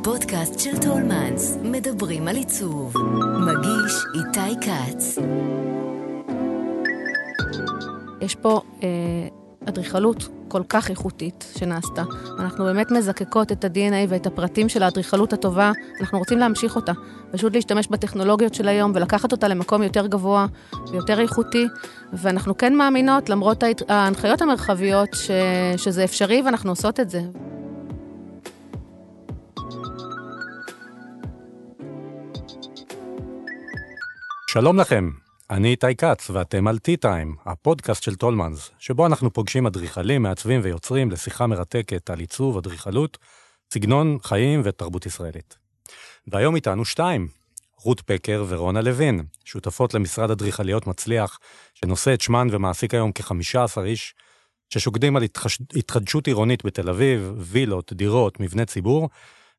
הפודקאסט של טולמנס, מדברים על עיצוב. מגיש איתי כץ. יש פה אה, אדריכלות כל כך איכותית שנעשתה. אנחנו באמת מזקקות את ה-DNA ואת הפרטים של האדריכלות הטובה, אנחנו רוצים להמשיך אותה. פשוט להשתמש בטכנולוגיות של היום ולקחת אותה למקום יותר גבוה ויותר איכותי. ואנחנו כן מאמינות, למרות ההנחיות המרחביות, ש... שזה אפשרי ואנחנו עושות את זה. שלום לכם, אני איתי כץ, ואתם על T-Time, הפודקאסט של טולמנס, שבו אנחנו פוגשים אדריכלים, מעצבים ויוצרים לשיחה מרתקת על עיצוב, אדריכלות, סגנון, חיים ותרבות ישראלית. והיום איתנו שתיים, רות פקר ורונה לוין, שותפות למשרד אדריכליות מצליח, שנושא את שמן ומעסיק היום כ-15 איש, ששוקדים על התחש... התחדשות עירונית בתל אביב, וילות, דירות, מבני ציבור,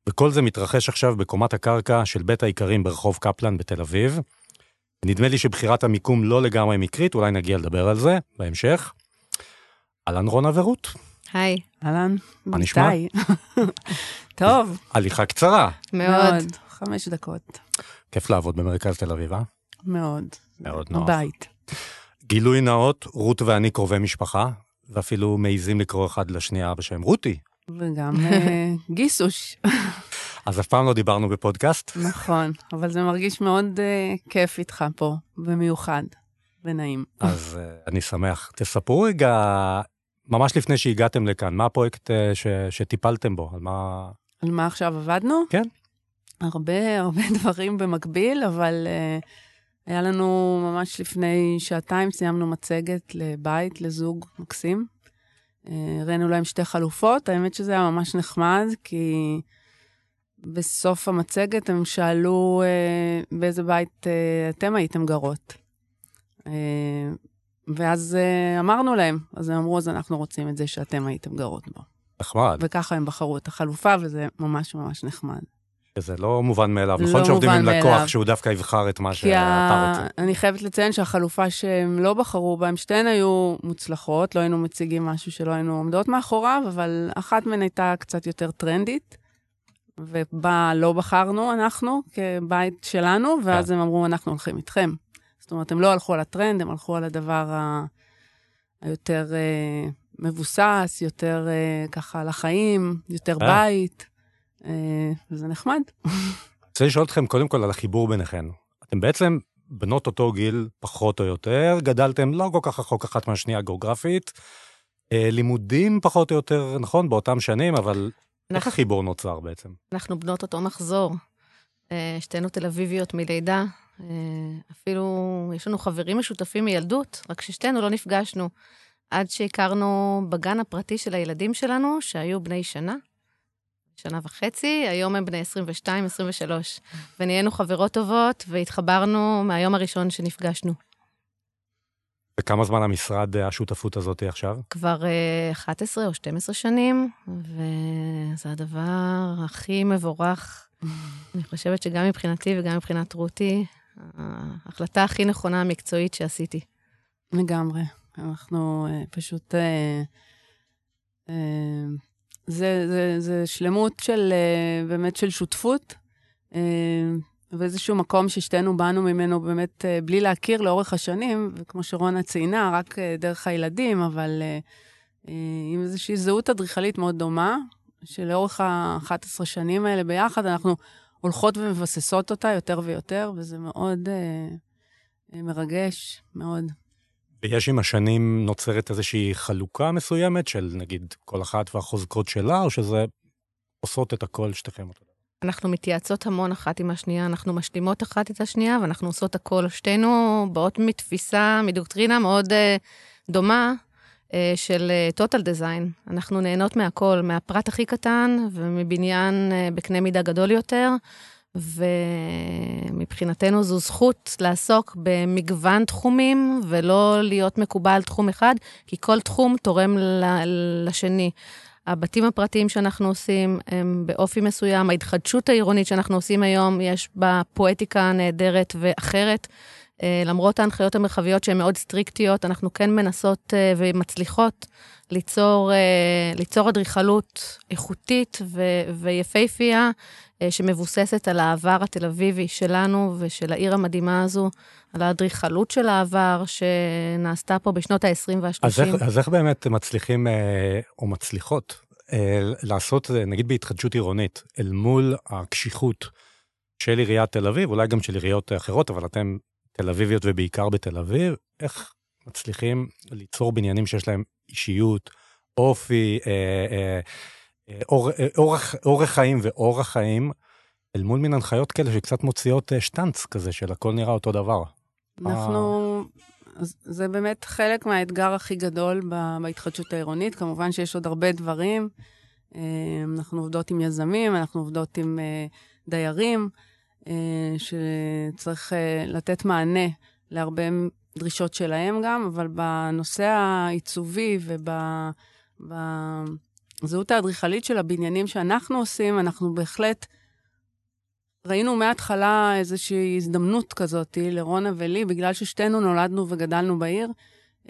וכל זה מתרחש עכשיו בקומת הקרקע של בית האיכרים ברחוב קפלן בתל אביב, נדמה לי שבחירת המיקום לא לגמרי מקרית, אולי נגיע לדבר על זה בהמשך. אהלן רונה ורות. היי. אהלן. מה נשמע? טוב. הליכה קצרה. מאוד. חמש דקות. כיף לעבוד במרכז תל אביב, אה? מאוד. מאוד נוח. בית. גילוי נאות, רות ואני קרובי משפחה, ואפילו מעיזים לקרוא אחד לשנייה בשם רותי. וגם אה, גיסוש. אז אף פעם לא דיברנו בפודקאסט. נכון, אבל זה מרגיש מאוד uh, כיף איתך פה, במיוחד, ונעים. אז uh, אני שמח. תספרו רגע, ממש לפני שהגעתם לכאן, מה הפרויקט uh, ש, שטיפלתם בו? על מה... על מה עכשיו עבדנו? כן. הרבה, הרבה דברים במקביל, אבל uh, היה לנו ממש לפני שעתיים, סיימנו מצגת לבית, לזוג מקסים. הראינו להם שתי חלופות, האמת שזה היה ממש נחמד, כי... בסוף המצגת הם שאלו אה, באיזה בית אה, אתם הייתם גרות. אה, ואז אה, אמרנו להם, אז הם אמרו, אז אנחנו רוצים את זה שאתם הייתם גרות בו. נחמד. וככה הם בחרו את החלופה, וזה ממש ממש נחמד. שזה לא מובן מאליו, לא נכון שעובדים עם לקוח מאליו. שהוא דווקא יבחר את מה כי שאתה ה... רוצה. אני חייבת לציין שהחלופה שהם לא בחרו בה, הם שתיהן היו מוצלחות, לא היינו מציגים משהו שלא היינו עומדות מאחוריו, אבל אחת מהן הייתה קצת יותר טרנדית. ובה לא בחרנו אנחנו כבית שלנו, ואז כן. הם אמרו, אנחנו הולכים איתכם. זאת אומרת, הם לא הלכו על הטרנד, הם הלכו על הדבר ה... היותר אה, מבוסס, יותר אה, ככה לחיים, יותר אה. בית, אה, וזה נחמד. רוצה לשאול אתכם קודם כל על החיבור ביניכן. אתם בעצם בנות אותו גיל, פחות או יותר, גדלתם לא כל כך רחוק אחת מהשנייה גיאוגרפית, אה, לימודים פחות או יותר, נכון, באותם שנים, אבל איך אנחנו- החיבור נוצר בעצם? אנחנו בנות אותו מחזור. אה, שתינו תל אביביות מלידה. אה, אפילו יש לנו חברים משותפים מילדות, רק ששתינו לא נפגשנו עד שהכרנו בגן הפרטי של הילדים שלנו, שהיו בני שנה, שנה וחצי, היום הם בני 22, 23. ונהיינו חברות טובות, והתחברנו מהיום הראשון שנפגשנו. וכמה זמן המשרד, אה, השותפות הזאת עכשיו? כבר אה, 11 או 12 שנים, וזה הדבר הכי מבורך. אני חושבת שגם מבחינתי וגם מבחינת רותי, ההחלטה הכי נכונה המקצועית שעשיתי. לגמרי. אנחנו אה, פשוט... אה, אה, זה, זה, זה שלמות של, אה, באמת של שותפות, אה, ואיזשהו מקום ששתינו באנו ממנו באמת אה, בלי להכיר לאורך השנים, וכמו שרונה ציינה, רק אה, דרך הילדים, אבל אה, עם איזושהי זהות אדריכלית מאוד דומה, שלאורך ה-11 שנים האלה ביחד, אנחנו הולכות ומבססות אותה יותר ויותר, וזה מאוד אה, מרגש, מאוד. ויש עם השנים נוצרת איזושהי חלוקה מסוימת של נגיד כל אחת והחוזקות שלה, או שזה עושות את הכל שתיכם אותו דבר? אנחנו מתייעצות המון אחת עם השנייה, אנחנו משלימות אחת את השנייה, ואנחנו עושות הכל. שתינו באות מתפיסה, מדוקטרינה מאוד uh, דומה uh, של uh, total design. אנחנו נהנות מהכל, מהפרט הכי קטן ומבניין uh, בקנה מידה גדול יותר, ומבחינתנו זו זכות לעסוק במגוון תחומים, ולא להיות מקובע על תחום אחד, כי כל תחום תורם לשני. הבתים הפרטיים שאנחנו עושים הם באופי מסוים, ההתחדשות העירונית שאנחנו עושים היום, יש בה פואטיקה נהדרת ואחרת. אה, למרות ההנחיות המרחביות שהן מאוד סטריקטיות, אנחנו כן מנסות אה, ומצליחות ליצור, אה, ליצור אדריכלות איכותית ו- ויפייפייה, שמבוססת על העבר התל אביבי שלנו ושל העיר המדהימה הזו, על האדריכלות של העבר שנעשתה פה בשנות ה-20 וה-30. אז איך, אז איך באמת מצליחים, או מצליחות, לעשות, נגיד בהתחדשות עירונית, אל מול הקשיחות של עיריית תל אביב, אולי גם של עיריות אחרות, אבל אתם תל אביביות ובעיקר בתל אביב, איך מצליחים ליצור בניינים שיש להם אישיות, אופי, אה, אה, אה, אור, אה, אורח, אורח חיים ואורח חיים, אל מול מין הנחיות כאלה שקצת מוציאות אה, שטנץ כזה, של הכל נראה אותו דבר. אנחנו... זה באמת חלק מהאתגר הכי גדול בהתחדשות העירונית. כמובן שיש עוד הרבה דברים. אנחנו עובדות עם יזמים, אנחנו עובדות עם דיירים. שצריך לתת מענה להרבה דרישות שלהם גם, אבל בנושא העיצובי ובזהות האדריכלית של הבניינים שאנחנו עושים, אנחנו בהחלט ראינו מההתחלה איזושהי הזדמנות כזאת לרונה ולי, בגלל ששתינו נולדנו וגדלנו בעיר,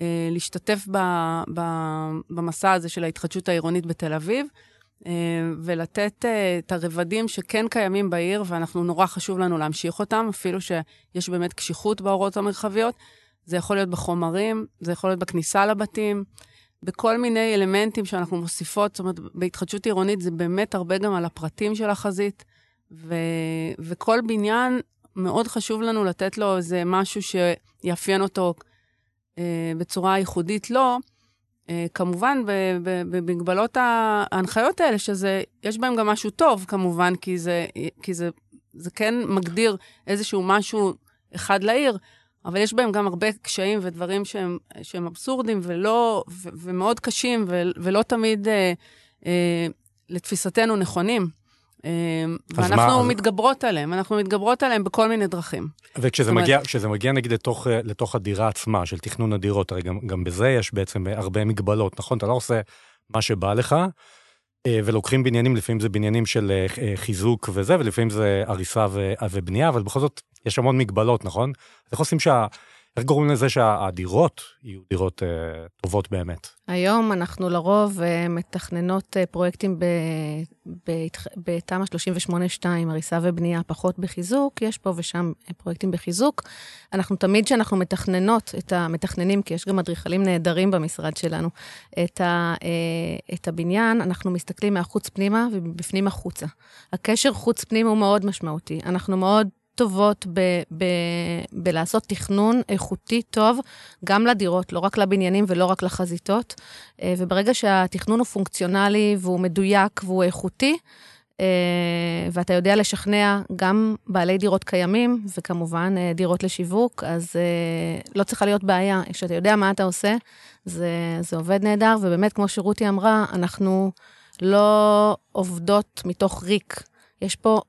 אה, להשתתף במסע הזה של ההתחדשות העירונית בתל אביב. אה, ולתת אה, את הרבדים שכן קיימים בעיר, ואנחנו, נורא חשוב לנו להמשיך אותם, אפילו שיש באמת קשיחות בהוראות המרחביות. זה יכול להיות בחומרים, זה יכול להיות בכניסה לבתים, בכל מיני אלמנטים שאנחנו מוסיפות. זאת אומרת, בהתחדשות עירונית זה באמת הרבה גם על הפרטים של החזית, ו... וכל בניין, מאוד חשוב לנו לתת לו איזה משהו שיאפיין אותו אה, בצורה ייחודית לו. לא, אה, כמובן, במגבלות ההנחיות האלה, שזה, יש בהם גם משהו טוב, כמובן, כי זה, כי זה, זה כן מגדיר איזשהו משהו אחד לעיר, אבל יש בהם גם הרבה קשיים ודברים שהם, שהם אבסורדים ולא, ו, ומאוד קשים ו, ולא תמיד, אה, אה, לתפיסתנו, נכונים. אמ, ואנחנו מה, מתגברות עליהם, אנחנו מתגברות עליהם בכל מיני דרכים. וכשזה מגיע, אומרת... מגיע נגיד לתוך, לתוך הדירה עצמה, של תכנון הדירות, הרי גם, גם בזה יש בעצם הרבה מגבלות, נכון? אתה לא עושה מה שבא לך, אה, ולוקחים בניינים, לפעמים זה בניינים של אה, אה, חיזוק וזה, ולפעמים זה הריסה ובנייה, אבל בכל זאת יש המון מגבלות, נכון? איך עושים שה... איך גורמים לזה שהדירות יהיו דירות uh, טובות באמת? היום אנחנו לרוב uh, מתכננות uh, פרויקטים בתמ"א 38-2, הריסה ובנייה, פחות בחיזוק, יש פה ושם uh, פרויקטים בחיזוק. אנחנו תמיד כשאנחנו מתכננות את המתכננים, כי יש גם אדריכלים נהדרים במשרד שלנו, את, ה, uh, את הבניין, אנחנו מסתכלים מהחוץ פנימה ובפנים החוצה. הקשר חוץ פנים הוא מאוד משמעותי. אנחנו מאוד טובות ב, ב, בלעשות תכנון איכותי טוב, גם לדירות, לא רק לבניינים ולא רק לחזיתות. אה, וברגע שהתכנון הוא פונקציונלי והוא מדויק והוא איכותי, אה, ואתה יודע לשכנע גם בעלי דירות קיימים, וכמובן אה, דירות לשיווק, אז לא צריכה להיות בעיה. כשאתה יודע מה אתה עושה, זה, זה עובד נהדר, ובאמת, כמו שרותי אמרה, אנחנו לא עובדות מתוך ריק. יש פה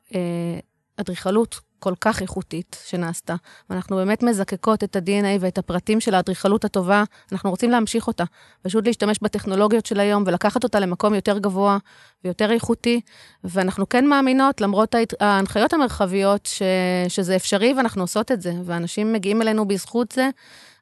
אדריכלות כל כך איכותית שנעשתה. ואנחנו באמת מזקקות את ה-DNA ואת הפרטים של האדריכלות הטובה, אנחנו רוצים להמשיך אותה. פשוט להשתמש בטכנולוגיות של היום ולקחת אותה למקום יותר גבוה ויותר איכותי. ואנחנו כן מאמינות, למרות ההנחיות המרחביות, ש... שזה אפשרי ואנחנו עושות את זה, ואנשים מגיעים אלינו בזכות זה.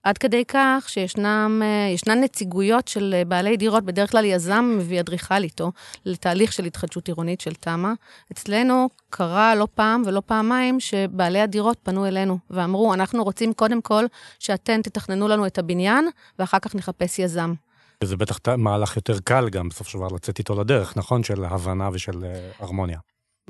עד כדי כך שישנן נציגויות של אה, בעלי דירות, בדרך כלל יזם מביא אדריכל איתו, לתהליך של התחדשות עירונית של תמ"א. אצלנו קרה לא פעם ולא פעמיים שבעלי הדירות פנו אלינו ואמרו, אנחנו רוצים קודם כל שאתן תתכננו לנו את הבניין, ואחר כך נחפש יזם. וזה בטח מהלך יותר קל גם בסוף של דבר לצאת איתו לדרך, נכון? של הבנה ושל אה, הרמוניה.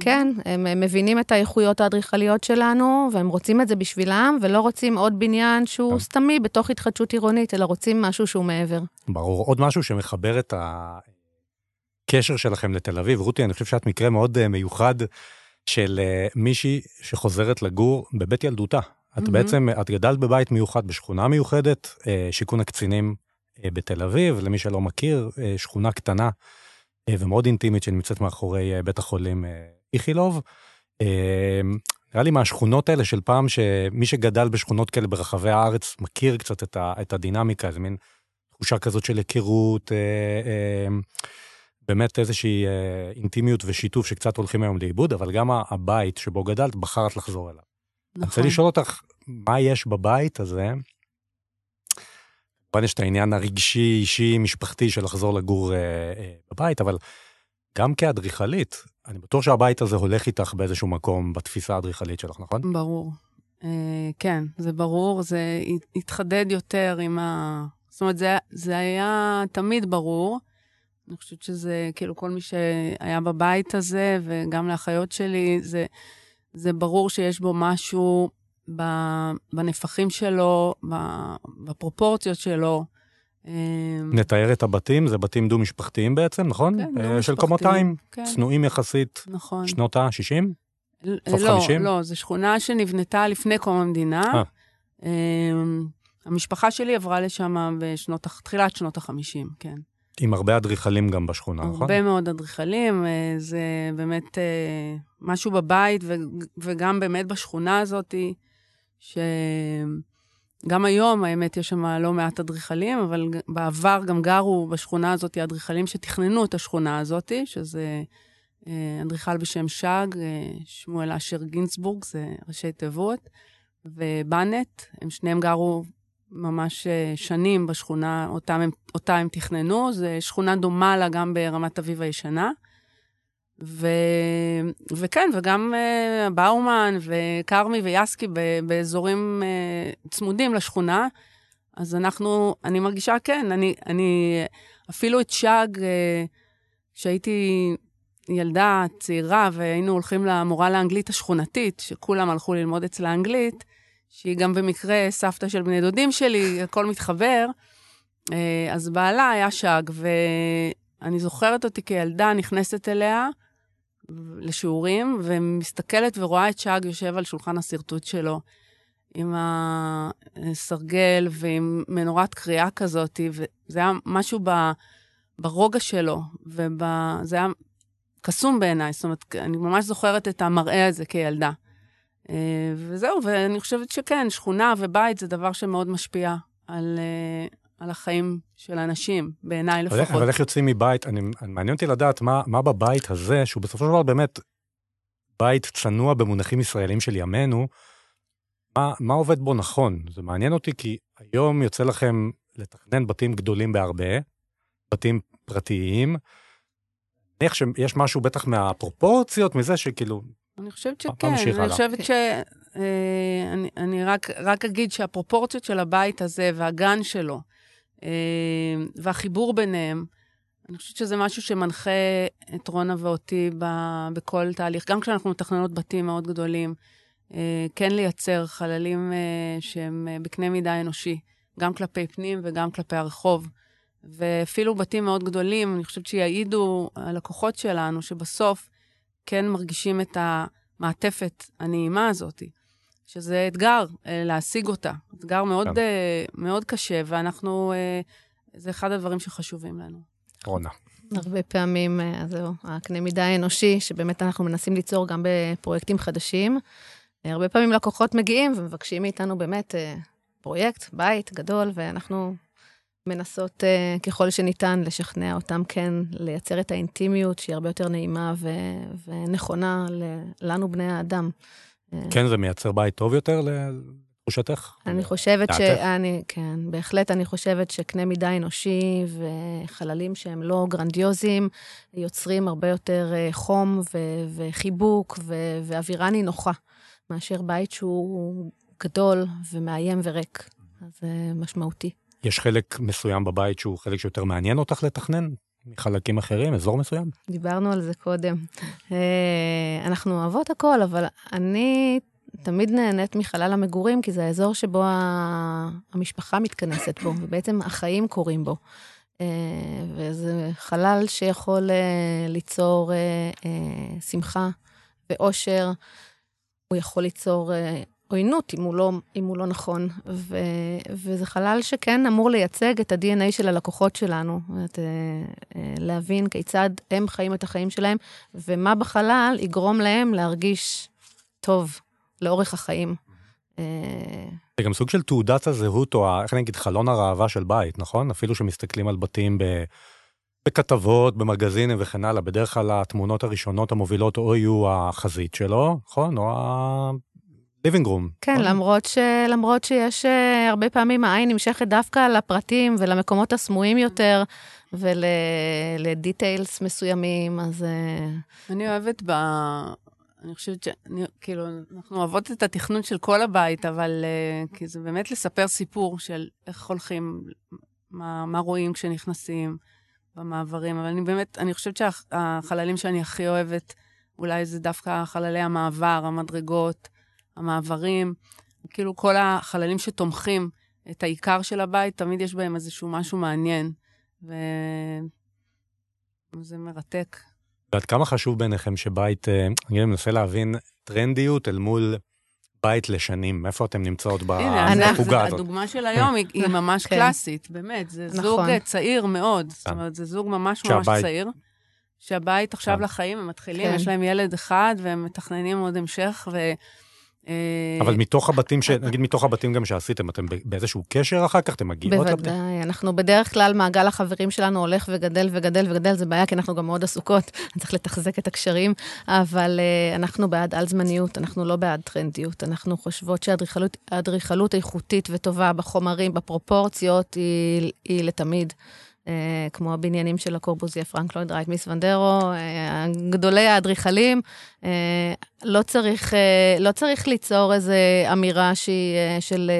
כן, הם מבינים את האיכויות האדריכליות שלנו, והם רוצים את זה בשבילם, ולא רוצים עוד בניין שהוא כן. סתמי בתוך התחדשות עירונית, אלא רוצים משהו שהוא מעבר. ברור. עוד משהו שמחבר את הקשר שלכם לתל אביב. רותי, אני חושב שאת מקרה מאוד אה, מיוחד של אה, מישהי שחוזרת לגור בבית ילדותה. את mm-hmm. בעצם, את גדלת בבית מיוחד בשכונה מיוחדת, אה, שיכון הקצינים בתל אביב, למי שלא מכיר, שכונה קטנה ומאוד אינטימית שנמצאת מאחורי בית החולים איכילוב. אמ, נראה לי מהשכונות האלה של פעם, שמי שגדל בשכונות כאלה ברחבי הארץ מכיר קצת את, ה, את הדינמיקה, איזה מין תחושה כזאת של היכרות, אה, אמ, באמת איזושהי אה, אינטימיות ושיתוף שקצת הולכים היום לאיבוד, אבל גם הבית שבו גדלת, בחרת לחזור אליו. נכון. אני רוצה לשאול אותך, מה יש בבית הזה. כמובן יש את העניין הרגשי, אישי, משפחתי של לחזור לגור אה, אה, בבית, אבל גם כאדריכלית, אני בטוח שהבית הזה הולך איתך באיזשהו מקום בתפיסה האדריכלית שלך, נכון? ברור. Uh, כן, זה ברור, זה התחדד יותר עם ה... זאת אומרת, זה, זה היה תמיד ברור. אני חושבת שזה, כאילו, כל מי שהיה בבית הזה, וגם לאחיות שלי, זה, זה ברור שיש בו משהו בנפחים שלו, בפרופורציות שלו. אמ, נתאר את הבתים, זה בתים דו-משפחתיים בעצם, נכון? כן, דו-משפחתיים. אה, של קומותיים, כן. צנועים יחסית. נכון. שנות ה-60? סוף לא, 50? לא, זו שכונה שנבנתה לפני קום המדינה. אה. המשפחה שלי עברה לשם בשנות, תחילת שנות ה-50, כן. עם הרבה אדריכלים גם בשכונה, נכון? הרבה מאוד אדריכלים, אה, זה באמת משהו בבית וגם באמת בשכונה הזאת, שגם היום, האמת, יש שם לא מעט אדריכלים, אבל בעבר גם גרו בשכונה הזאת אדריכלים שתכננו את השכונה הזאת, שזה אה, אדריכל בשם שג, אה, שמואל אשר גינצבורג, זה ראשי תיבות, ובנט, הם שניהם גרו ממש אה, שנים בשכונה אותה הם, אותה הם תכננו, זו שכונה דומה לה גם ברמת אביב הישנה. ו... וכן, וגם uh, באומן וכרמי ויאסקי באזורים uh, צמודים לשכונה. אז אנחנו, אני מרגישה, כן, אני, אני אפילו את שג, כשהייתי uh, ילדה צעירה והיינו הולכים למורה לאנגלית השכונתית, שכולם הלכו ללמוד אצלה אנגלית, שהיא גם במקרה סבתא של בני דודים שלי, הכל מתחבר, uh, אז בעלה היה שג, ואני זוכרת אותי כילדה נכנסת אליה, לשיעורים, ומסתכלת ורואה את שג יושב על שולחן השרטוט שלו, עם הסרגל ועם מנורת קריאה כזאת, וזה היה משהו ב, ברוגע שלו, וזה היה קסום בעיניי, זאת אומרת, אני ממש זוכרת את המראה הזה כילדה. אה, וזהו, ואני חושבת שכן, שכונה ובית זה דבר שמאוד משפיע על, אה, על החיים של אנשים, בעיניי לפחות. אבל איך יוצאים מבית, אני, מעניין אותי לדעת מה, מה בבית הזה, שהוא בסופו של דבר באמת בית צנוע במונחים ישראלים של ימינו, מה, מה עובד בו נכון? זה מעניין אותי כי היום יוצא לכם לתכנן בתים גדולים בהרבה, בתים פרטיים. איך שיש משהו בטח מהפרופורציות, מזה שכאילו... אני חושבת שכן, אני חושבת ש... אה, אני, אני רק, רק אגיד שהפרופורציות של הבית הזה והגן שלו, והחיבור ביניהם, אני חושבת שזה משהו שמנחה את רונה ואותי בכל תהליך, גם כשאנחנו מתכננות בתים מאוד גדולים, אה, כן לייצר חללים אה, שהם בקנה מידה אנושי, גם כלפי פנים וגם כלפי הרחוב. ואפילו בתים מאוד גדולים, אני חושבת שיעידו הלקוחות שלנו, שבסוף כן מרגישים את המעטפת הנעימה הזאת. שזה אתגר אה, להשיג אותה. אתגר מאוד, כן. אה, מאוד קשה, ואנחנו, אה, זה אחד הדברים שחשובים לנו. רונה. הרבה פעמים, אז זהו, הקנה מידה האנושי, שבאמת אנחנו מנסים ליצור גם בפרויקטים חדשים. הרבה פעמים לקוחות מגיעים ומבקשים מאיתנו באמת פרויקט, בית גדול, ואנחנו מנסות ככל שניתן לשכנע אותם כן לייצר את האינטימיות שהיא הרבה יותר נעימה ונכונה לנו, בני האדם. כן, זה מייצר בית טוב יותר לתחושתך? אני חושבת ש... אני, כן, בהחלט אני חושבת שקנה מידה אנושי וחללים שהם לא גרנדיוזיים, יוצרים הרבה יותר אה, חום ו- וחיבוק ו- ואווירה נינוחה, מאשר בית שהוא גדול ומאיים וריק. אז זה משמעותי. יש חלק מסוים בבית שהוא חלק שיותר מעניין אותך לתכנן? מחלקים אחרים, אזור מסוים? דיברנו על זה קודם. אה, אנחנו אוהבות הכל, אבל אני תמיד נהנית מחלל המגורים, כי זה האזור שבו המשפחה מתכנסת בו, ובעצם החיים קורים בו. אה, וזה חלל שיכול אה, ליצור שמחה ואושר. הוא יכול ליצור עוינות, אם הוא לא, אם הוא לא נכון. ו, וזה חלל שכן אמור לייצג את ה-DNA של הלקוחות שלנו. אה, אה, להבין כיצד הם חיים את החיים שלהם, ומה בחלל יגרום להם להרגיש טוב לאורך החיים. אה, זה גם סוג של תעודת הזהות, או איך אני אגיד, חלון הראווה של בית, נכון? אפילו שמסתכלים על בתים ב... בכתבות, במגזינים וכן הלאה, בדרך כלל התמונות הראשונות המובילות או יהיו החזית שלו, נכון? או ליבינג רום. כן, למרות, ש... למרות שיש uh, הרבה פעמים העין נמשכת דווקא לפרטים ולמקומות הסמויים יותר ולדיטיילס מסוימים, אז... Uh... אני אוהבת ב... אני חושבת ש... אני, כאילו, אנחנו אוהבות את התכנון של כל הבית, אבל uh, כי זה באמת לספר סיפור של איך הולכים, מה, מה רואים כשנכנסים במעברים. אבל אני באמת, אני חושבת שהחללים שאני הכי אוהבת, אולי זה דווקא חללי המעבר, המדרגות, המעברים, כאילו כל החללים שתומכים את העיקר של הבית, תמיד יש בהם איזשהו משהו מעניין, וזה מרתק. ועד כמה חשוב בעיניכם שבית, אה, אני מנסה להבין טרנדיות אל מול בית לשנים, איפה אתם נמצאות בחוגה הזאת? הדוגמה של היום היא ממש כן. קלאסית, באמת, זה נכון. זוג צעיר מאוד, זאת כן. אומרת, זה זוג ממש ממש צעיר. שהבית עכשיו כן. לחיים, הם מתחילים, יש להם ילד אחד, והם מתכננים עוד המשך, ו... אה, אבל מתוך הבתים, ש... נגיד מתוך הבתים גם שעשיתם, אתם באיזשהו קשר אחר כך? אתם מגיעות לבתים? בוודאי, אנחנו בדרך כלל, מעגל החברים שלנו הולך וגדל וגדל וגדל, זה בעיה, כי אנחנו גם מאוד עסוקות, צריך לתחזק את הקשרים, אבל uh, אנחנו בעד על-זמניות, אנחנו לא בעד טרנדיות. אנחנו חושבות שהאדריכלות איכותית וטובה בחומרים, בפרופורציות, היא, היא לתמיד. אה, כמו הבניינים של הקורבוזיה, פרנק לויד רייט, מיס ונדרו, אה, גדולי האדריכלים. אה, לא צריך, לא צריך ליצור איזו אמירה שהיא של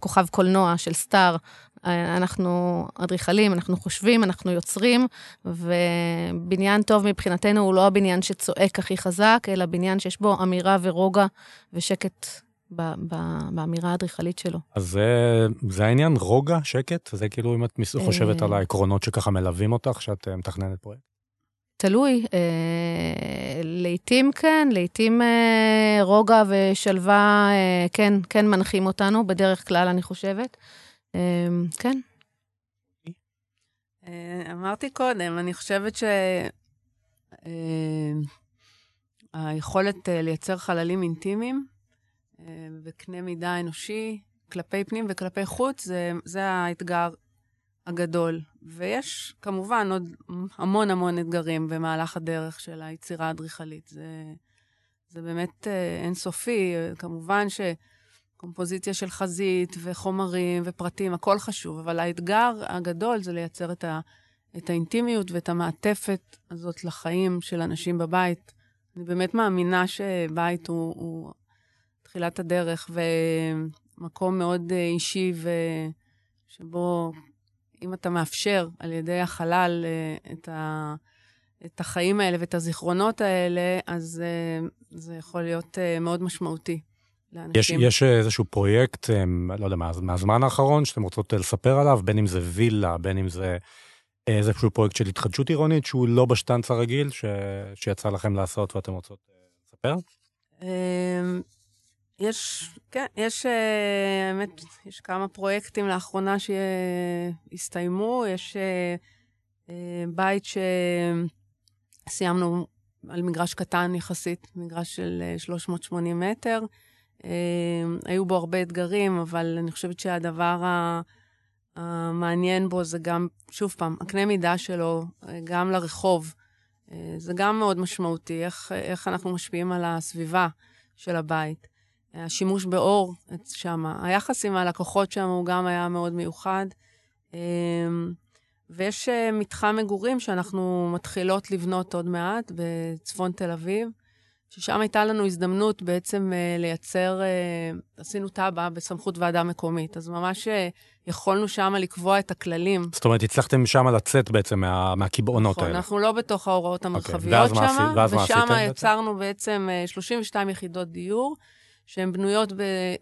כוכב קולנוע, של סטאר. אנחנו אדריכלים, אנחנו חושבים, אנחנו יוצרים, ובניין טוב מבחינתנו הוא לא הבניין שצועק הכי חזק, אלא בניין שיש בו אמירה ורוגע ושקט באמירה האדריכלית שלו. אז זה, זה העניין, רוגע, שקט? זה כאילו אם את חושבת על העקרונות שככה מלווים אותך, שאת אה, מתכננת פרויקט? תלוי. אה, לעתים כן, לעתים אה, רוגע ושלווה אה, כן, כן מנחים אותנו, בדרך כלל, אני חושבת. אה, כן. אה, אמרתי קודם, אני חושבת ש... אה, היכולת אה, לייצר חללים אינטימיים וקנה מידה אנושי כלפי פנים וכלפי חוץ, זה, זה האתגר הגדול. ויש כמובן עוד המון המון אתגרים במהלך הדרך של היצירה האדריכלית. זה, זה באמת אה, אינסופי. כמובן שקומפוזיציה של חזית וחומרים ופרטים, הכל חשוב, אבל האתגר הגדול זה לייצר את, ה, את האינטימיות ואת המעטפת הזאת לחיים של אנשים בבית. אני באמת מאמינה שבית הוא, הוא תחילת הדרך, ומקום מאוד אה, אישי, שבו אם אתה מאפשר על ידי החלל אה, את, ה, את החיים האלה ואת הזיכרונות האלה, אז אה, זה יכול להיות מאוד משמעותי. לאנשים. יש, יש איזשהו פרויקט, לא יודע, מה, מהזמן האחרון, שאתם רוצות לספר עליו, בין אם זה וילה, בין אם זה איזשהו פרויקט של התחדשות עירונית, שהוא לא בשטנץ הרגיל, ש, שיצא לכם לעשות ואתם רוצות לספר? יש, כן, יש, אה, האמת, יש כמה פרויקטים לאחרונה שהסתיימו. יש אה, אה, בית שסיימנו על מגרש קטן יחסית, מגרש של 380 מטר. היו בו הרבה אתגרים, אבל אני חושבת שהדבר המעניין בו זה גם, שוב פעם, הקנה מידה שלו, גם לרחוב. זה גם מאוד משמעותי, איך, איך אנחנו משפיעים על הסביבה של הבית. השימוש באור שם, היחס עם הלקוחות שם הוא גם היה מאוד מיוחד. אמ, ויש אה, מתחם מגורים שאנחנו מתחילות לבנות עוד מעט בצפון תל אביב, ששם הייתה לנו הזדמנות בעצם אה, לייצר, אה, עשינו תב"ע בסמכות ועדה מקומית, אז ממש יכולנו שם לקבוע את הכללים. זאת אומרת, הצלחתם שם לצאת בעצם מה, מהקיבעונות נכון, האלה. אנחנו לא בתוך ההוראות אוקיי, המרחביות okay. שם, ושם יצרנו בעצם 32 יחידות דיור. שהן בנויות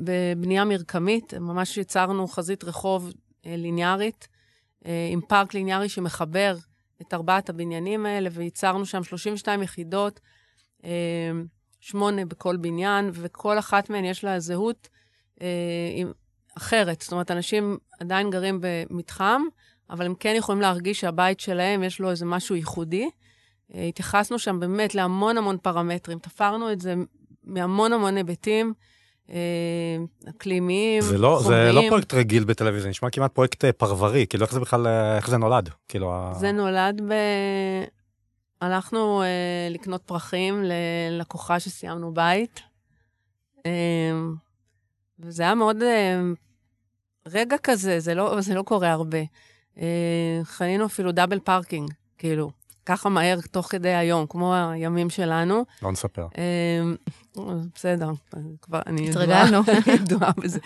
בבנייה מרקמית, ממש יצרנו חזית רחוב אה, ליניארית, אה, עם פארק ליניארי שמחבר את ארבעת הבניינים האלה, וייצרנו שם 32 יחידות, אה, שמונה בכל בניין, וכל אחת מהן יש לה זהות אחרת. זאת אומרת, אנשים עדיין גרים במתחם, אבל הם כן יכולים להרגיש שהבית שלהם, יש לו איזה משהו ייחודי. התייחסנו שם באמת להמון המון פרמטרים, תפרנו את זה מהמון המון היבטים. אה, אקלימיים, זה לא, חומריים. זה לא פרויקט רגיל בתל נשמע כמעט פרויקט אה, פרברי, כאילו איך זה בכלל, אה, איך זה נולד? כאילו... זה נולד ב... הלכנו אה, לקנות פרחים ללקוחה שסיימנו בית, אמ, וזה היה מאוד אה, רגע כזה, זה לא, זה לא קורה הרבה. אה, חנינו אפילו double parking, כאילו, ככה מהר תוך כדי היום, כמו הימים שלנו. לא נספר. אמ, בסדר, כבר אני התרגלנו. ידועה בזה.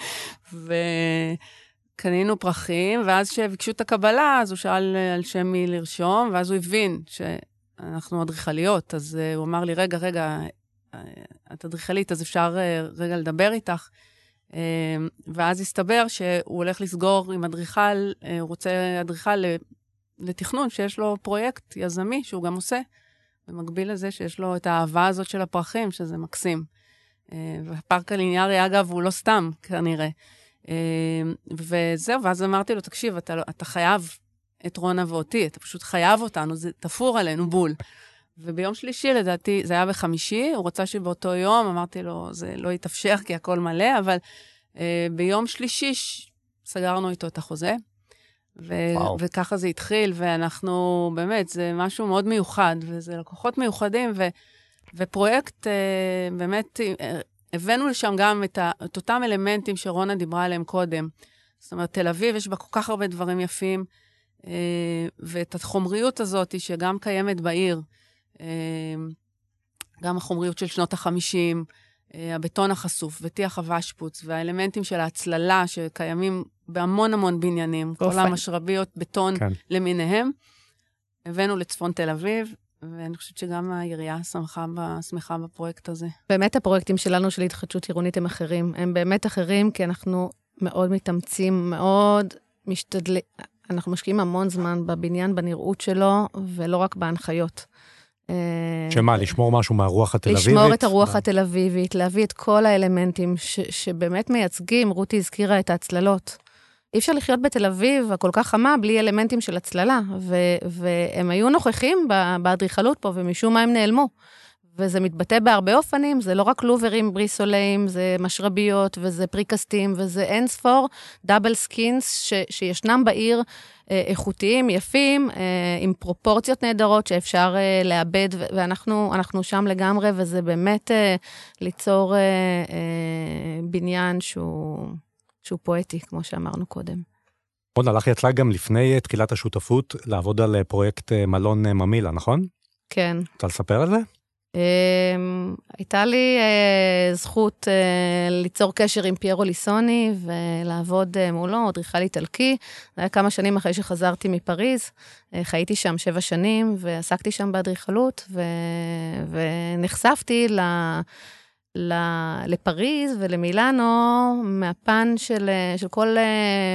וקנינו פרחים, ואז כשביקשו את הקבלה, אז הוא שאל על שם מי לרשום, ואז הוא הבין שאנחנו אדריכליות, אז הוא אמר לי, רגע, רגע, את אדריכלית, אז אפשר רגע לדבר איתך. ואז הסתבר שהוא הולך לסגור עם אדריכל, הוא רוצה אדריכל לתכנון שיש לו פרויקט יזמי שהוא גם עושה, במקביל לזה שיש לו את האהבה הזאת של הפרחים, שזה מקסים. והפארק הליניארי, אגב, הוא לא סתם, כנראה. וזהו, ואז אמרתי לו, תקשיב, אתה, אתה חייב את רונה ואותי, אתה פשוט חייב אותנו, זה תפור עלינו בול. וביום שלישי, לדעתי, זה היה בחמישי, הוא רצה שבאותו יום, אמרתי לו, זה לא יתאפשר כי הכל מלא, אבל אה, ביום שלישי סגרנו איתו את החוזה, ו- וככה זה התחיל, ואנחנו, באמת, זה משהו מאוד מיוחד, וזה לקוחות מיוחדים, ו- ופרויקט, אה, באמת, אה, הבאנו לשם גם את, ה- את אותם אלמנטים שרונה דיברה עליהם קודם. זאת אומרת, תל אביב, יש בה כל כך הרבה דברים יפים, אה, ואת החומריות הזאת, שגם קיימת בעיר, גם החומריות של שנות ה-50, הבטון החשוף וטיח הוושפוץ, והאלמנטים של ההצללה שקיימים בהמון המון בניינים, כל המשרביות בטון כן. למיניהם, הבאנו לצפון תל אביב, ואני חושבת שגם העירייה שמחה, שמחה בפרויקט הזה. באמת הפרויקטים שלנו של התחדשות עירונית הם אחרים. הם באמת אחרים, כי אנחנו מאוד מתאמצים, מאוד משתדלים. אנחנו משקיעים המון זמן בבניין, בנראות שלו, ולא רק בהנחיות. שמה, לשמור משהו מהרוח התל אביבית? לשמור את הרוח התל אביבית, להביא את כל האלמנטים ש, שבאמת מייצגים, רותי הזכירה את ההצללות. אי אפשר לחיות בתל אביב הכל כך חמה בלי אלמנטים של הצללה, ו, והם היו נוכחים באדריכלות פה, ומשום מה הם נעלמו. וזה מתבטא בהרבה אופנים, זה לא רק לוברים בריסוליים, זה משרביות, וזה פריקסטים, וזה אין ספור double skins שישנם בעיר, אה, איכותיים, יפים, אה, עם פרופורציות נהדרות שאפשר אה, לעבד, ואנחנו שם לגמרי, וזה באמת אה, ליצור אה, אה, בניין שהוא, שהוא פואטי, כמו שאמרנו קודם. רונה, לך יצא גם לפני תחילת השותפות לעבוד על פרויקט מלון ממילה, נכון? כן. רוצה לספר על זה? אמ, הייתה לי אה, זכות אה, ליצור קשר עם פיירו ליסוני ולעבוד אה, מולו, אדריכל איטלקי. זה היה כמה שנים אחרי שחזרתי מפריז. חייתי שם שבע שנים ועסקתי שם באדריכלות, ו... ונחשפתי ל... לפריז ולמילאנו מהפן של, של כל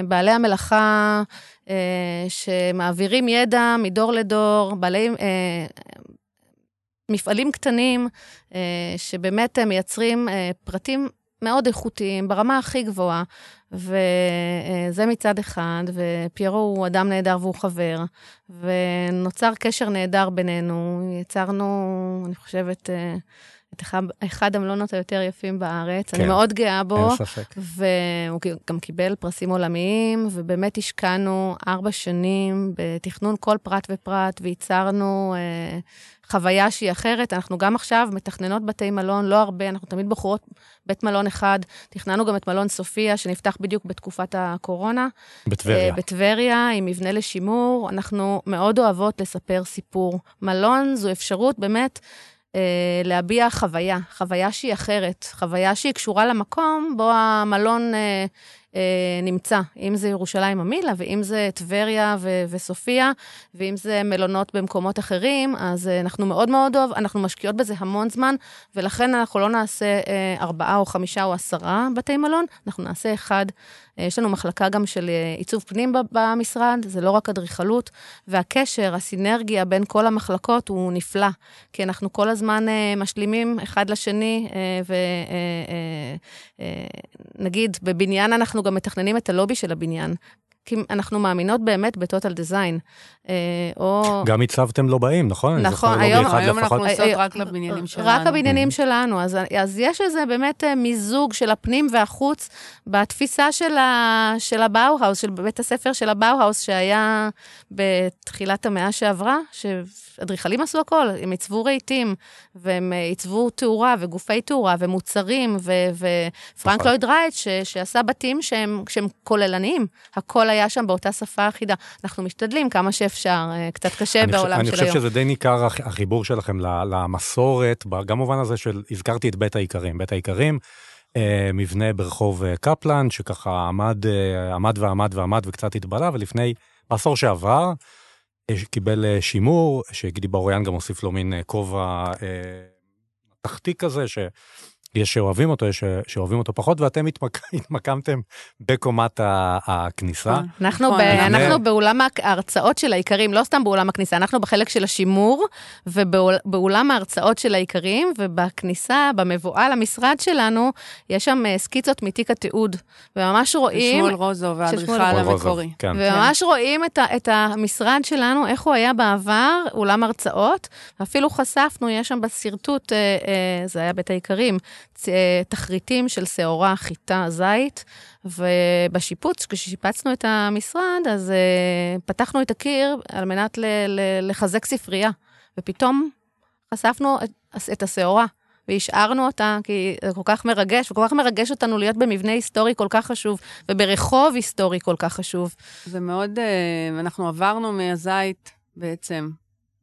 בעלי המלאכה שמעבירים ידע מדור לדור, בעלי מפעלים קטנים אה, שבאמת מייצרים אה, פרטים מאוד איכותיים, ברמה הכי גבוהה, וזה מצד אחד, ופיירו הוא אדם נהדר והוא חבר, ונוצר קשר נהדר בינינו. יצרנו, אני חושבת, אה, את אחד, אחד המלונות היותר יפים בארץ. כן, אני מאוד גאה בו. אין ספק. והוא גם קיבל פרסים עולמיים, ובאמת השקענו ארבע שנים בתכנון כל פרט ופרט, וייצרנו אה, חוויה שהיא אחרת. אנחנו גם עכשיו מתכננות בתי מלון, לא הרבה, אנחנו תמיד בוחרות בית מלון אחד. תכננו גם את מלון סופיה, שנפתח בדיוק בתקופת הקורונה. בטבריה. Uh, בטבריה, עם מבנה לשימור. אנחנו מאוד אוהבות לספר סיפור. מלון זו אפשרות באמת... Uh, להביע חוויה, חוויה שהיא אחרת, חוויה שהיא קשורה למקום בו המלון uh, אה, נמצא, אם זה ירושלים המילה, ואם זה טבריה ו- וסופיה, ואם זה מלונות במקומות אחרים, אז אה, אנחנו מאוד מאוד אוהב, אנחנו משקיעות בזה המון זמן, ולכן אנחנו לא נעשה אה, ארבעה או חמישה או עשרה בתי מלון, אנחנו נעשה אחד. אה, יש לנו מחלקה גם של אה, עיצוב פנים במשרד, זה לא רק אדריכלות, והקשר, הסינרגיה בין כל המחלקות הוא נפלא, כי אנחנו כל הזמן אה, משלימים אחד לשני, ונגיד, בבניין אנחנו גם מתכננים את הלובי של הבניין. כי אנחנו מאמינות באמת ב total design. אה, או... גם הצבתם לא באים, נכון? נכון, זוכר היום- היום לפחות. אנחנו עושות רק לבניינים שלנו. רק הבניינים שלנו. אז, אז יש איזה באמת אה, מיזוג של הפנים והחוץ בתפיסה של, ה, של הבאו-האוס, של בית הספר של הבאו-האוס, שהיה בתחילת המאה שעברה, שאדריכלים עשו הכל, הם עיצבו רהיטים, והם אה, עיצבו תאורה וגופי תאורה ומוצרים, ופרנק נכון. לויד רייט, ש, שעשה בתים שהם, שהם כוללניים. הכל היה שם באותה שפה אחידה. אנחנו משתדלים כמה שאפשר, אה, קצת קשה אני חושב- בעולם אני של חושב היום. שזה די ניכר הח- החיבור שלכם למסורת, גם במובן הזה של, הזכרתי את בית האיכרים. בית האיכרים, אה, מבנה ברחוב אה, קפלן, שככה עמד, עמד ועמד ועמד וקצת התבלה, ולפני, בעשור שעבר, קיבל שימור, שגידי ברוריאן גם הוסיף לו מין כובע תחתי כזה, שיש שאוהבים אותו, יש שאוהבים אותו פחות, ואתם התמק... התמקמתם בקומת ה- הכניסה. נכון. אנחנו, נכון, ב, אני- אנחנו באולם ההרצאות של האיכרים, לא סתם באולם הכניסה, אנחנו בחלק של השימור, ובאולם ההרצאות של האיכרים, ובכניסה, במבואה למשרד שלנו, יש שם אה, סקיצות מתיק התיעוד, וממש רואים... שמואל רוזו והאדריכל המקורי. כן. וממש רואים את, ה, את המשרד שלנו, איך הוא היה בעבר, אולם הרצאות, ואפילו חשפנו, יש שם בשרטוט, אה, אה, זה היה בית האיכרים, תחריטים של שעורה, חיטה, זית, ובשיפוץ, כששיפצנו את המשרד, אז אה, פתחנו את הקיר על מנת ל, ל, לחזק ספרייה, ופתאום חשפנו את, את השעורה. והשארנו אותה, כי זה כל כך מרגש, וכל כך מרגש אותנו להיות במבנה היסטורי כל כך חשוב, וברחוב היסטורי כל כך חשוב. זה מאוד, אה, אנחנו עברנו מהזית בעצם,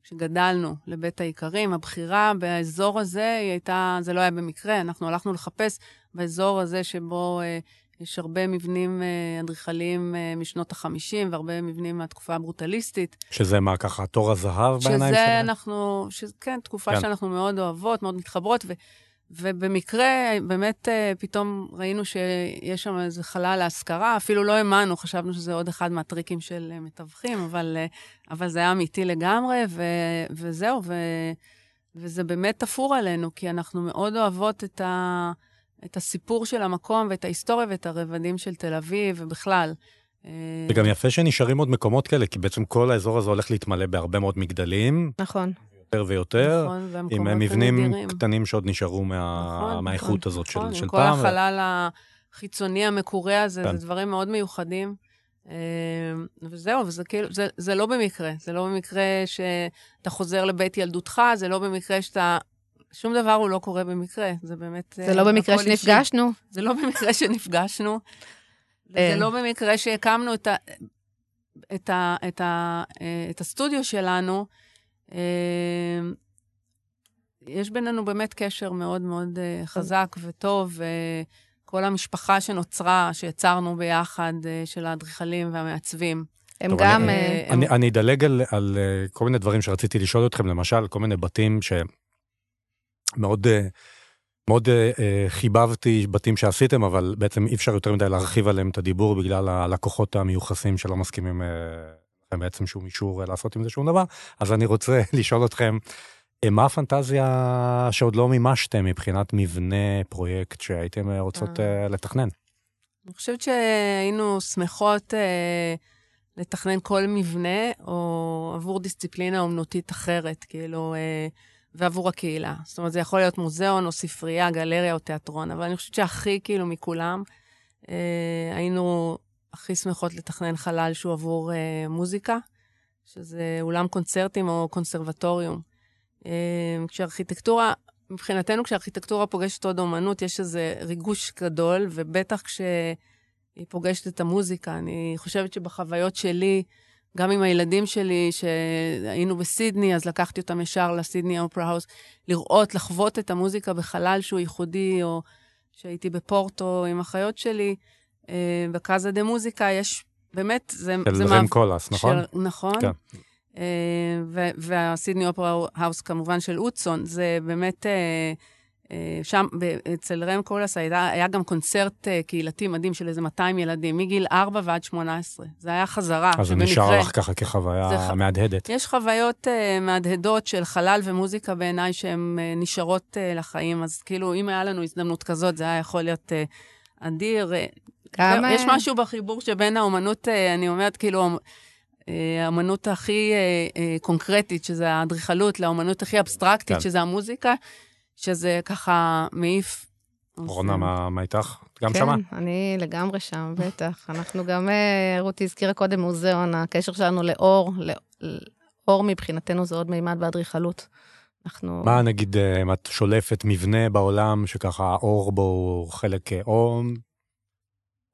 כשגדלנו לבית האיכרים. הבחירה באזור הזה, היא הייתה, זה לא היה במקרה, אנחנו הלכנו לחפש באזור הזה שבו אה, יש הרבה מבנים אה, אדריכליים אה, משנות ה-50 והרבה מבנים מהתקופה הברוטליסטית. שזה מה, ככה, תור הזהב בעיניים שזה שלהם? אנחנו, שזה, כן, תקופה כן. שאנחנו מאוד אוהבות, מאוד מתחברות, ו, ובמקרה, באמת, אה, פתאום ראינו שיש שם איזה חלל להשכרה, אפילו לא האמנו, חשבנו שזה עוד אחד מהטריקים של אה, מתווכים, אבל, אה, אבל זה היה אמיתי לגמרי, ו, וזהו, ו, וזה באמת תפור עלינו, כי אנחנו מאוד אוהבות את, ה, את הסיפור של המקום ואת ההיסטוריה ואת הרבדים של תל אביב, ובכלל. זה גם יפה שנשארים עוד מקומות כאלה, כי בעצם כל האזור הזה הולך להתמלא בהרבה מאוד מגדלים, נכון. יותר ויותר, נכון, עם מבנים הנדירים. קטנים שעוד נשארו מה... נכון, מהאיכות נכון, הזאת של, נכון, של עם כל פעם. החלל החיצוני המקורה הזה, כן. זה דברים מאוד מיוחדים. אה, וזהו, וזה כאילו, זה, זה לא במקרה. זה לא במקרה שאתה חוזר לבית ילדותך, זה לא במקרה שאתה... שום דבר הוא לא קורה במקרה, זה באמת... זה אה, לא במקרה הכל אישי. שנפגשנו. זה לא במקרה שנפגשנו. זה אה. לא במקרה שהקמנו את, ה, את, ה, את, ה, אה, את הסטודיו שלנו. אה, יש בינינו באמת קשר מאוד מאוד אה, חזק וטוב. אה, כל המשפחה שנוצרה, שיצרנו ביחד, אה, של האדריכלים והמעצבים. הם טוב, גם... אני- אה, הם- אני, אני אדלג על, על אה, כל מיני דברים שרציתי לשאול אתכם, למשל, כל מיני בתים שמאוד אה, מאוד אה, אה, חיבבתי, בתים שעשיתם, אבל בעצם אי אפשר יותר מדי להרחיב עליהם את הדיבור בגלל הלקוחות המיוחסים שלא מסכימים אה, לכם בעצם שום אישור אה, לעשות עם זה שום דבר. אז אני רוצה לשאול אתכם, אה, מה הפנטזיה שעוד לא מימשתם מבחינת מבנה, פרויקט שהייתם אה, רוצות לתכנן? אני חושבת שהיינו שמחות אה, לתכנן כל מבנה, או עבור דיסציפלינה אומנותית אחרת, כאילו, אה, ועבור הקהילה. זאת אומרת, זה יכול להיות מוזיאון, או ספרייה, גלריה או תיאטרון, אבל אני חושבת שהכי, כאילו, מכולם, אה, היינו הכי שמחות לתכנן חלל שהוא עבור אה, מוזיקה, שזה אולם קונצרטים או קונסרבטוריום. אה, כשארכיטקטורה, מבחינתנו, כשארכיטקטורה פוגשת עוד אומנות, יש איזה ריגוש גדול, ובטח כשהיא פוגשת את המוזיקה. אני חושבת שבחוויות שלי, גם עם הילדים שלי, שהיינו בסידני, אז לקחתי אותם ישר לסידני אופרה האוס, לראות, לחוות את המוזיקה בחלל שהוא ייחודי, או שהייתי בפורטו עם האחיות שלי, בקאזה דה מוזיקה, יש באמת, זה... של זה רם מעב- קולהאס, נכון? של, נכון. כן. אה, ו- והסידני אופרה האוס כמובן של אוטזון, זה באמת, אה, אה, שם, אצל רם קולהאס היה, היה גם קונצרט אה, קהילתי מדהים של איזה 200 ילדים, מגיל 4 ועד 18. זה היה חזרה, אז זה נשאר לך ככה כחוויה ח- מהדהדת. יש חוויות מהדהדות של חלל ומוזיקה בעיניי שהן נשארות לחיים, אז כאילו, אם היה לנו הזדמנות כזאת, זה היה יכול להיות אדיר. גם... יש אה, משהו בחיבור שבין האומנות, אה, אני אומרת, כאילו, אה, האומנות הכי אה, קונקרטית, שזה האדריכלות, לאומנות הכי אבסטרקטית, כן. שזה המוזיקה, שזה ככה מעיף. רונה, מה מה איתך? גם כן, שמה? אני לגמרי שם, בטח. אנחנו גם, רותי הזכירה קודם מוזיאון, הקשר שלנו לאור, לאור מבחינתנו זה עוד מימד באדריכלות. אנחנו... מה נגיד, אם את שולפת מבנה בעולם שככה האור בו הוא חלק, או,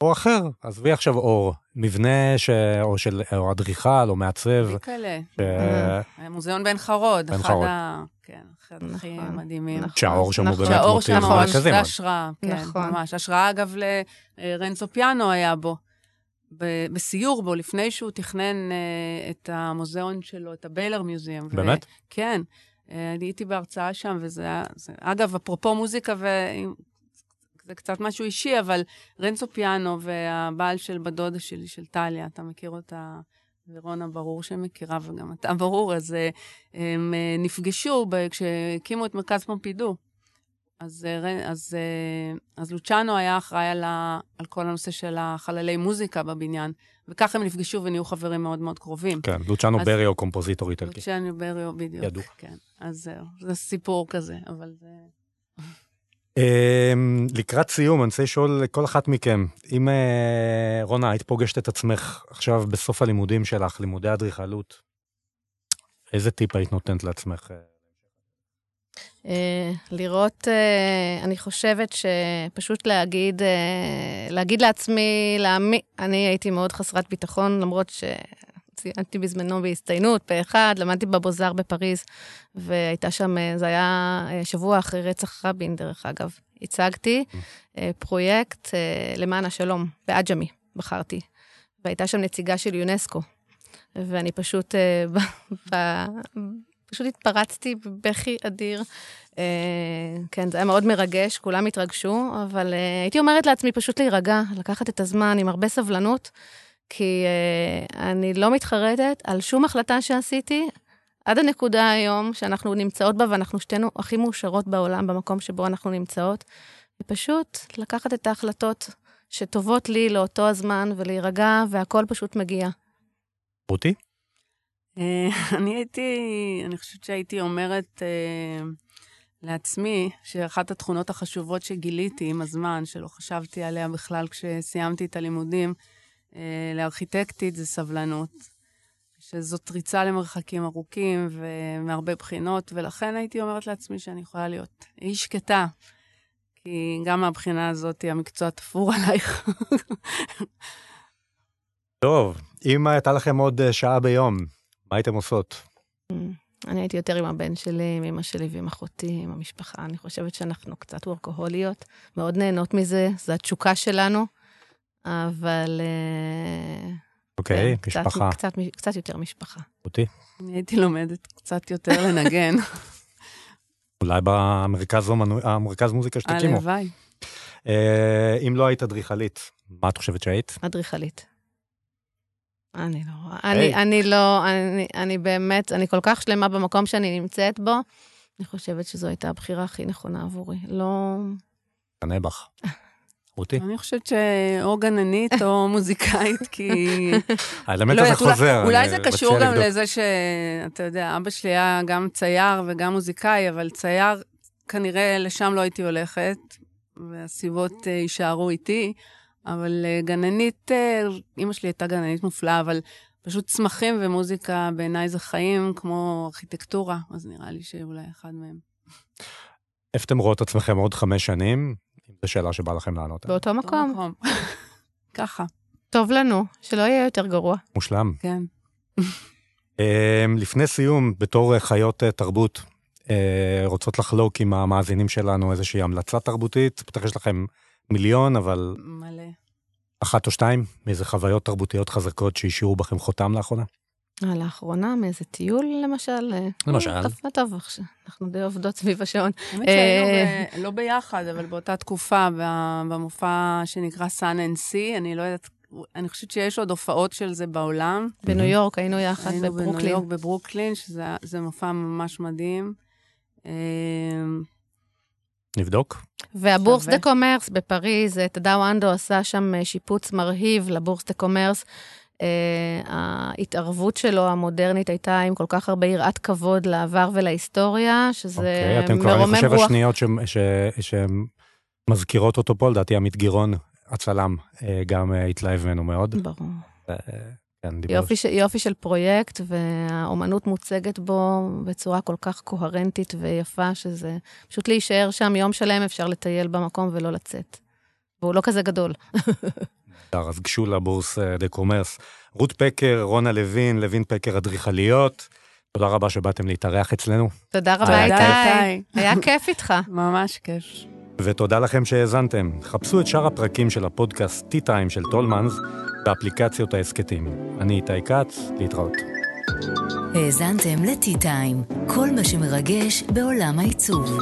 או אחר, עזבי עכשיו אור, מבנה ש... או של או אדריכל או מעצב, כאלה. ש... אה. מוזיאון בן חרוד, בן אחד חרוד. ה... כן, אחד הכי נכון, מדהימים. נכון. שהאור שם הוא נכון. באמת מוטיב מרכזי מאוד. השראה, כן, נכון. ממש. השראה, אגב, לרנצו פיאנו היה בו. בסיור בו, לפני שהוא תכנן אה, את המוזיאון שלו, את הביילר מיוזיאם. באמת? כן. אה, אני הייתי בהרצאה שם, וזה היה... אגב, אפרופו מוזיקה. זה קצת משהו אישי, אבל רנצו פיאנו והבעל של בת דודה שלי, של טליה, אתה מכיר אותה, ורונה ברור שמכירה, וגם אתה ברור, אז אה, הם אה, נפגשו כשהקימו את מרכז פומפידו. אז, אה, אז, אז לוצ'אנו היה אחראי על, ה, על כל הנושא של החללי מוזיקה בבניין, וככה הם נפגשו ונהיו חברים מאוד מאוד קרובים. כן, לוצ'אנו אז- ברי או קומפוזיטור איטלקי. לוצ'אנו בריו, בדיוק. ידוע. כן, אז זהו, זה סיפור כזה, אבל זה... אמ, לקראת סיום, אני רוצה לשאול לכל אחת מכם, אם אה, רונה, היית פוגשת את עצמך עכשיו בסוף הלימודים שלך, לימודי אדריכלות, איזה טיפ היית נותנת לעצמך? אה? לראות, אה, אני חושבת שפשוט להגיד, להגיד לעצמי, להאמין, אני הייתי מאוד חסרת ביטחון, למרות שציינתי בזמנו בהצטיינות, פה אחד, למדתי בבוזר בפריז, והייתה שם, אה, זה היה אה, שבוע אחרי רצח רבין, דרך אגב. הצגתי אה, פרויקט למען השלום, בעג'מי, בחרתי. והייתה שם נציגה של יונסקו, ואני פשוט, פשוט התפרצתי בבכי אדיר. כן, זה היה מאוד מרגש, כולם התרגשו, אבל הייתי אומרת לעצמי פשוט להירגע, לקחת את הזמן עם הרבה סבלנות, כי אה, אני לא מתחרטת על שום החלטה שעשיתי, עד הנקודה היום שאנחנו נמצאות בה, ואנחנו שתינו הכי מאושרות בעולם, במקום שבו אנחנו נמצאות, ופשוט לקחת את ההחלטות שטובות לי לאותו הזמן, ולהירגע, והכל פשוט מגיע. רותי? אה, אני הייתי, אני חושבת שהייתי אומרת אה, לעצמי שאחת התכונות החשובות שגיליתי עם הזמן, שלא חשבתי עליה בכלל כשסיימתי את הלימודים לארכיטקטית, זה סבלנות. שזאת ריצה למרחקים ארוכים ומהרבה בחינות, ולכן הייתי אומרת לעצמי שאני יכולה להיות איש שקטה, כי גם מהבחינה הזאת המקצוע תפור עלייך. טוב, אם הייתה לכם עוד אה, שעה ביום, מה הייתם עושות? אני הייתי יותר עם הבן שלי, עם אמא שלי ועם אחותי, עם המשפחה. אני חושבת שאנחנו קצת וורקוהוליות, מאוד נהנות מזה, זו התשוקה שלנו, אבל... אה, אוקיי, כן, משפחה. קצת, קצת יותר משפחה. רותי? אני הייתי לומדת קצת יותר לנגן. אולי במרכז אומנו- המרכז מוזיקה שתקימו. הלוואי. אה, אם לא היית אדריכלית, מה את חושבת שהיית? אדריכלית. אני לא רואה. אני, אני לא, אני, אני באמת, אני כל כך שלמה במקום שאני נמצאת בו, אני חושבת שזו הייתה הבחירה הכי נכונה עבורי. לא... תענה בך. רותי? אני חושבת שאו גננית או מוזיקאית, כי... האלמנט לא הזה אולי- חוזר. אולי זה קשור גם. לזה שאתה יודע, אבא שלי היה גם צייר וגם מוזיקאי, אבל צייר, כנראה לשם לא הייתי הולכת, והסיבות אה, יישארו איתי. אבל אה, גננית, אה, אימא שלי הייתה גננית מופלאה, אבל פשוט צמחים ומוזיקה בעיניי זה חיים כמו ארכיטקטורה, אז נראה לי שאולי אחד מהם. איפה אתם רואות עצמכם עוד חמש שנים? אם זו שאלה שבא לכם לענות. עליה. באותו מקום. ככה, טוב לנו, שלא יהיה יותר גרוע. מושלם. כן. אה, לפני סיום, בתור חיות אה, תרבות, אה, רוצות לחלוק עם המאזינים שלנו איזושהי המלצה תרבותית? בטח יש לכם מיליון, אבל מלא. אחת או שתיים, מאיזה חוויות תרבותיות חזקות שהשאירו בכם חותם לאחרונה? אה, לאחרונה, מאיזה טיול, למשל? אה, למשל. אה, טוב, טוב, אנחנו די עובדות סביב השעון. האמת אה, שהיינו, ב- לא ביחד, אבל באותה תקופה, במופע שנקרא Sun and Sea, אני לא יודעת, אני חושבת שיש עוד הופעות של זה בעולם. בניו יורק, היינו יחד היינו בניו בברוקלין. יורק, בברוקלין, שזה זה מופע ממש מדהים. אה, נבדוק. והבורס. דה קומרס בפריז, אה, טדאו אנדו עשה שם אה, שיפוץ מרהיב לבורס דה קומרס. אה, ההתערבות שלו המודרנית הייתה עם כל כך הרבה יראת כבוד לעבר ולהיסטוריה, שזה אוקיי, אתם כבר, אני מרומם חושב, רוח. השניות שמזכירות אותו פה, לדעתי עמית גירון, הצלם, אה, גם אה, התלהב ממנו מאוד. ברור. כן, יופי, ש... יופי של פרויקט, והאומנות מוצגת בו בצורה כל כך קוהרנטית ויפה, שזה פשוט להישאר שם יום שלם, אפשר לטייל במקום ולא לצאת. והוא לא כזה גדול. נהדר, אז גשו לבורס דה קומרס. רות פקר, רונה לוין, לוין פקר אדריכליות, תודה רבה שבאתם להתארח אצלנו, תודה רבה. איתי. היה כיף איתך. ממש כיף. ותודה לכם שהאזנתם. חפשו את שאר הפרקים של הפודקאסט T-Time של טולמנס באפליקציות ההסכתים. אני איתי כץ, להתראות. האזנתם ל-T-Time, כל מה שמרגש בעולם העיצוב.